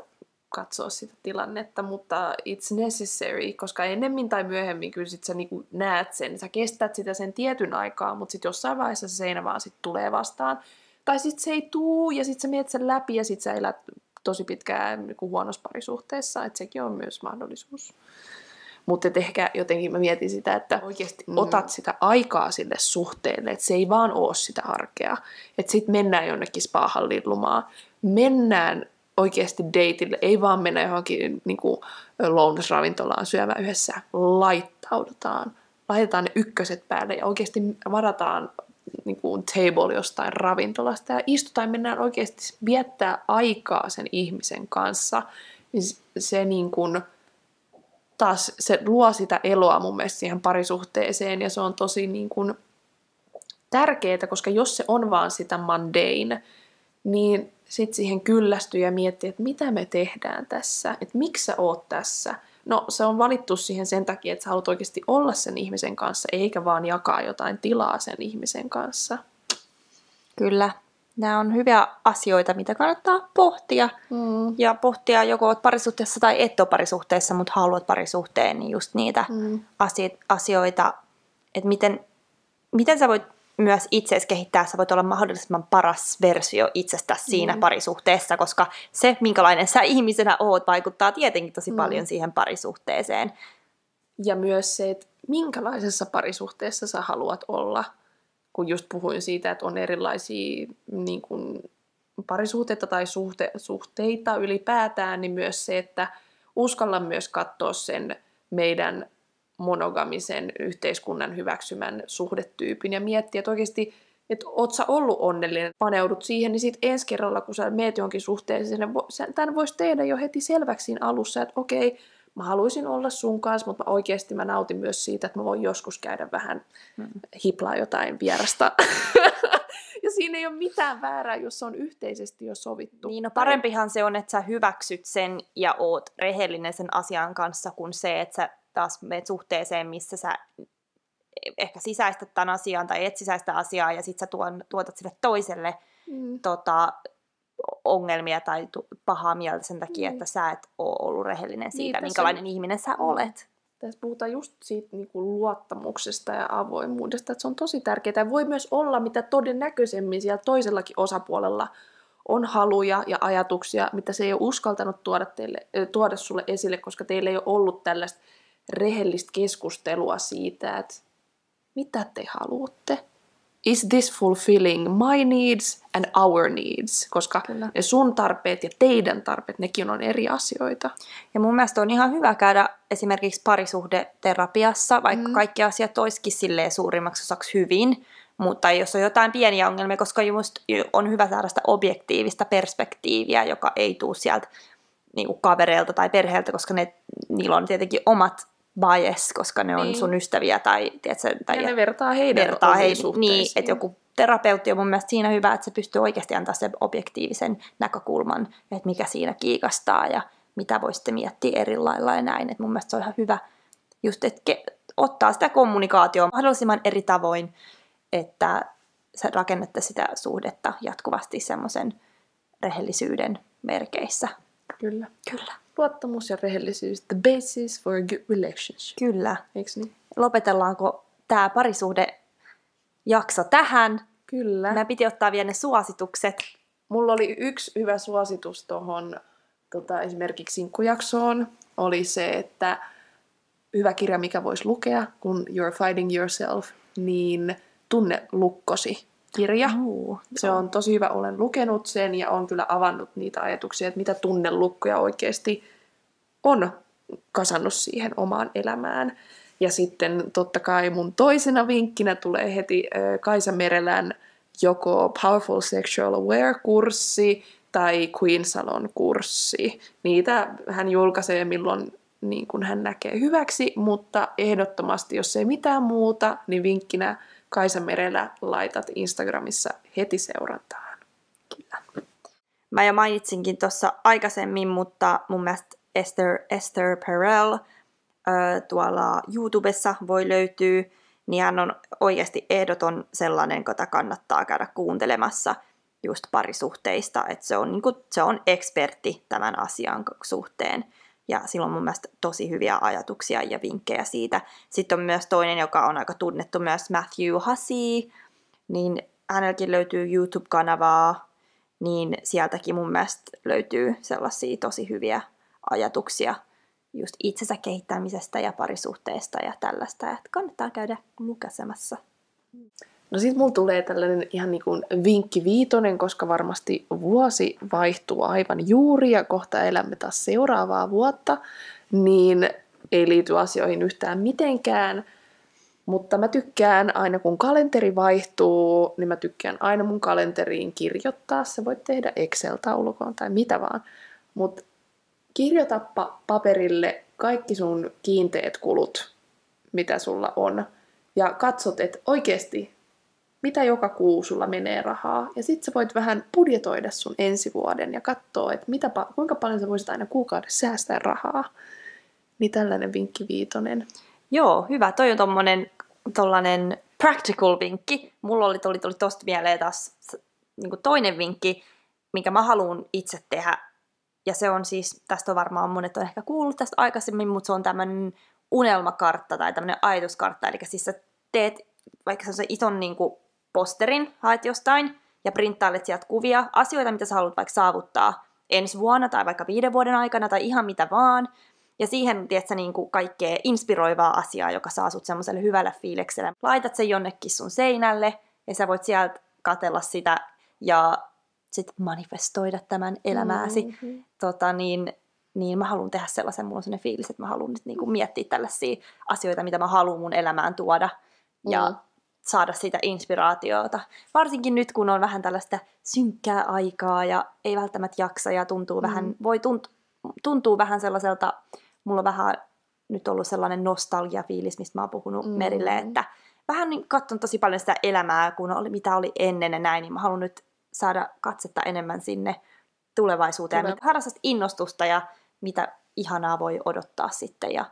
katsoa sitä tilannetta, mutta it's necessary, koska ennemmin tai myöhemmin kyllä sit sä niinku näet sen, sä kestät sitä sen tietyn aikaa, mutta sitten jossain vaiheessa se seinä vaan sit tulee vastaan. Tai sitten se ei tuu ja sitten sä menet sen läpi ja sitten sä elät tosi pitkään niinku huonossa parisuhteessa, että sekin on myös mahdollisuus. Mutta ehkä jotenkin mä mietin sitä, että oikeasti mm. otat sitä aikaa sille suhteelle, että se ei vaan oo sitä arkea. Että sitten mennään jonnekin spa-halliin mennään oikeasti dateille, ei vaan mennä johonkin niin kuin, lounasravintolaan syömään yhdessä, laittaudutaan, laitetaan ne ykköset päälle ja oikeasti varataan niin kuin table jostain ravintolasta ja istutaan mennään oikeasti viettää aikaa sen ihmisen kanssa, niin se niin kuin, taas se luo sitä eloa mun mielestä siihen parisuhteeseen ja se on tosi niin kuin, tärkeää, koska jos se on vaan sitä mundane, niin sitten siihen kyllästyy ja miettii, että mitä me tehdään tässä, että miksi sä oot tässä. No se on valittu siihen sen takia, että sä haluat oikeasti olla sen ihmisen kanssa, eikä vaan jakaa jotain tilaa sen ihmisen kanssa. Kyllä. Nämä on hyviä asioita, mitä kannattaa pohtia. Mm. Ja pohtia joko olet parisuhteessa tai et ole parisuhteessa, mutta haluat parisuhteen, niin just niitä mm. asioita, että miten, miten sä voit myös itseesi kehittää, sä voit olla mahdollisimman paras versio itsestäsi siinä mm. parisuhteessa, koska se, minkälainen sä ihmisenä oot, vaikuttaa tietenkin tosi mm. paljon siihen parisuhteeseen. Ja myös se, että minkälaisessa parisuhteessa sä haluat olla. Kun just puhuin siitä, että on erilaisia niin kuin parisuhteita tai suhte, suhteita ylipäätään, niin myös se, että uskalla myös katsoa sen meidän monogamisen yhteiskunnan hyväksymän suhdetyypin ja miettiä, että oikeasti, että oot sä ollut onnellinen, paneudut siihen, niin sitten ensi kerralla, kun sä meet johonkin suhteeseen, niin tämän voisi tehdä jo heti selväksi siinä alussa, että okei, mä haluaisin olla sun kanssa, mutta mä oikeasti mä nautin myös siitä, että mä voin joskus käydä vähän hmm. hiplaa jotain vierasta. ja siinä ei ole mitään väärää, jos se on yhteisesti jo sovittu. Niin, no parempihan se on, että sä hyväksyt sen ja oot rehellinen sen asian kanssa, kuin se, että sä taas menet suhteeseen, missä sä ehkä sisäistät tämän asian tai et sisäistä asiaa ja sitten sä tuon, tuotat sille toiselle mm. tota, ongelmia tai pahaa mieltä sen takia, mm. että sä et ole ollut rehellinen siitä, niin, minkälainen on... ihminen sä mm. olet. Tässä puhutaan just siitä niin kuin luottamuksesta ja avoimuudesta, että se on tosi tärkeää. Ja voi myös olla mitä todennäköisemmin siellä toisellakin osapuolella on haluja ja ajatuksia, mitä se ei ole uskaltanut tuoda, teille, tuoda sulle esille, koska teillä ei ole ollut tällaista rehellistä keskustelua siitä, että mitä te haluatte. Is this fulfilling my needs and our needs? Koska Kyllä. ne sun tarpeet ja teidän tarpeet, nekin on eri asioita. Ja mun mielestä on ihan hyvä käydä esimerkiksi parisuhdeterapiassa, vaikka mm. kaikki asiat olisikin silleen suurimmaksi osaksi hyvin, mutta jos on jotain pieniä ongelmia, koska just on hyvä saada sitä objektiivista perspektiiviä, joka ei tule sieltä niin kuin kavereilta tai perheeltä, koska ne, niillä on tietenkin omat bias, koska ne on niin. sun ystäviä tai, tiedätkö, tai ja ne vertaa heidän vertaa heidän, Niin, että joku terapeutti on mun mielestä siinä hyvä, että se pystyy oikeasti antaa sen objektiivisen näkökulman, että mikä siinä kiikastaa ja mitä voi sitten miettiä eri lailla ja näin. että mun mielestä se on ihan hyvä just, että ke- ottaa sitä kommunikaatioa mahdollisimman eri tavoin, että sä rakennatte sitä suhdetta jatkuvasti semmoisen rehellisyyden merkeissä. Kyllä. Kyllä. Luottamus ja rehellisyys, the basis for a good relationship. Kyllä. Eikö niin? Lopetellaanko tämä parisuhde jakso tähän? Kyllä. Mä piti ottaa vielä ne suositukset. Mulla oli yksi hyvä suositus tuohon tota, esimerkiksi sinkkujaksoon. Oli se, että hyvä kirja, mikä voisi lukea, kun you're fighting yourself, niin tunne lukkosi kirja. Oh, se on tosi hyvä, olen lukenut sen ja on kyllä avannut niitä ajatuksia, että mitä tunnelukkoja oikeasti on kasannut siihen omaan elämään. Ja sitten totta kai mun toisena vinkkinä tulee heti Kaisa Merelän joko Powerful Sexual Aware-kurssi tai Queen Salon-kurssi. Niitä hän julkaisee milloin niin kuin hän näkee hyväksi, mutta ehdottomasti, jos ei mitään muuta, niin vinkkinä Kaisa Merellä laitat Instagramissa heti seurantaan. Kyllä. Mä jo mainitsinkin tuossa aikaisemmin, mutta mun mielestä Esther, Esther Perel tuolla YouTubessa voi löytyä, niin hän on oikeasti ehdoton sellainen, jota kannattaa käydä kuuntelemassa just parisuhteista, että se on, niin kuin, se on ekspertti tämän asian suhteen. Ja sillä on mun mielestä tosi hyviä ajatuksia ja vinkkejä siitä. Sitten on myös toinen, joka on aika tunnettu myös Matthew Hussey, niin hänelläkin löytyy YouTube-kanavaa, niin sieltäkin mun mielestä löytyy sellaisia tosi hyviä ajatuksia just itsensä kehittämisestä ja parisuhteesta ja tällaista, että kannattaa käydä lukasemassa. No sit mulla tulee tällainen ihan niin kuin vinkki viitonen, koska varmasti vuosi vaihtuu aivan juuri ja kohta elämme taas seuraavaa vuotta, niin ei liity asioihin yhtään mitenkään. Mutta mä tykkään aina kun kalenteri vaihtuu, niin mä tykkään aina mun kalenteriin kirjoittaa. Se voit tehdä Excel-taulukoon tai mitä vaan. Mutta kirjoitappa paperille kaikki sun kiinteät kulut, mitä sulla on. Ja katsot, että oikeasti mitä joka kuu sulla menee rahaa. Ja sitten sä voit vähän budjetoida sun ensi vuoden ja katsoa, että mitä, kuinka paljon sä voisit aina kuukaudessa säästää rahaa. Niin tällainen vinkki viitonen. Joo, hyvä. Toi on tommonen tollanen practical vinkki. Mulla oli, tuli, tuli tosta mieleen taas niin toinen vinkki, minkä mä haluan itse tehdä. Ja se on siis, tästä on varmaan monet on ehkä kuullut tästä aikaisemmin, mutta se on tämmöinen unelmakartta tai tämmöinen ajatuskartta. Eli siis sä teet vaikka se ison niin kuin, posterin, haet jostain ja printtailet sieltä kuvia, asioita, mitä sä haluat vaikka saavuttaa ensi vuonna tai vaikka viiden vuoden aikana tai ihan mitä vaan. Ja siihen, tiedätkö, niin kuin kaikkea inspiroivaa asiaa, joka saa sut semmoiselle hyvälle fiilikselle. Laitat sen jonnekin sun seinälle ja sä voit sieltä katella sitä ja sitten manifestoida tämän elämääsi. Mm-hmm. Tota, niin, niin mä haluan tehdä sellaisen, mulla on sellainen fiilis, että mä haluan nyt niin kuin miettiä tällaisia asioita, mitä mä haluan mun elämään tuoda. Ja mm saada sitä inspiraatiota. Varsinkin nyt, kun on vähän tällaista synkkää aikaa ja ei välttämättä jaksa ja tuntuu mm. vähän, voi tunt, tuntuu vähän sellaiselta, mulla on vähän nyt ollut sellainen nostalgia-fiilis, mistä mä oon puhunut mm. Merille, että vähän niin katson tosi paljon sitä elämää, kun oli, mitä oli ennen ja näin, niin mä haluan nyt saada katsetta enemmän sinne tulevaisuuteen, Tule. harrastaa innostusta ja mitä ihanaa voi odottaa sitten ja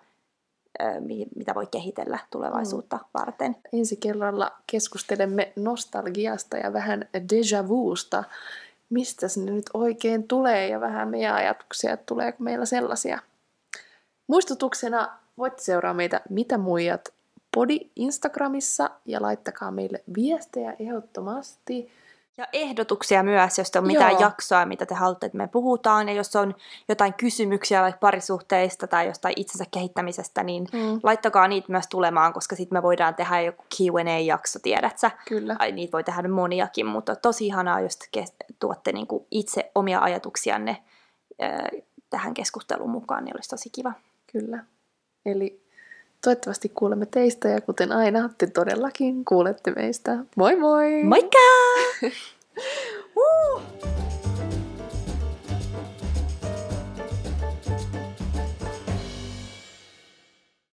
mitä voi kehitellä tulevaisuutta mm. varten. Ensi kerralla keskustelemme nostalgiasta ja vähän déjà vuusta. Mistä sinne nyt oikein tulee ja vähän meidän ajatuksia, että tuleeko meillä sellaisia. Muistutuksena voitte seuraa meitä Mitä muijat podi Instagramissa ja laittakaa meille viestejä ehdottomasti. Ja ehdotuksia myös, jos on mitään Joo. jaksoa, mitä te haluatte, että me puhutaan. Ja jos on jotain kysymyksiä vaikka parisuhteista tai jostain itsensä kehittämisestä, niin mm. laittakaa niitä myös tulemaan, koska sitten me voidaan tehdä joku Q&A-jakso, tiedät sä? Kyllä. Ai, niitä voi tehdä moniakin, mutta tosi ihanaa, jos tuotte niinku itse omia ajatuksianne äh, tähän keskusteluun mukaan, niin olisi tosi kiva. Kyllä. Eli Toivottavasti kuulemme teistä ja kuten aina, te todellakin kuulette meistä. Moi moi! Moikka! uh!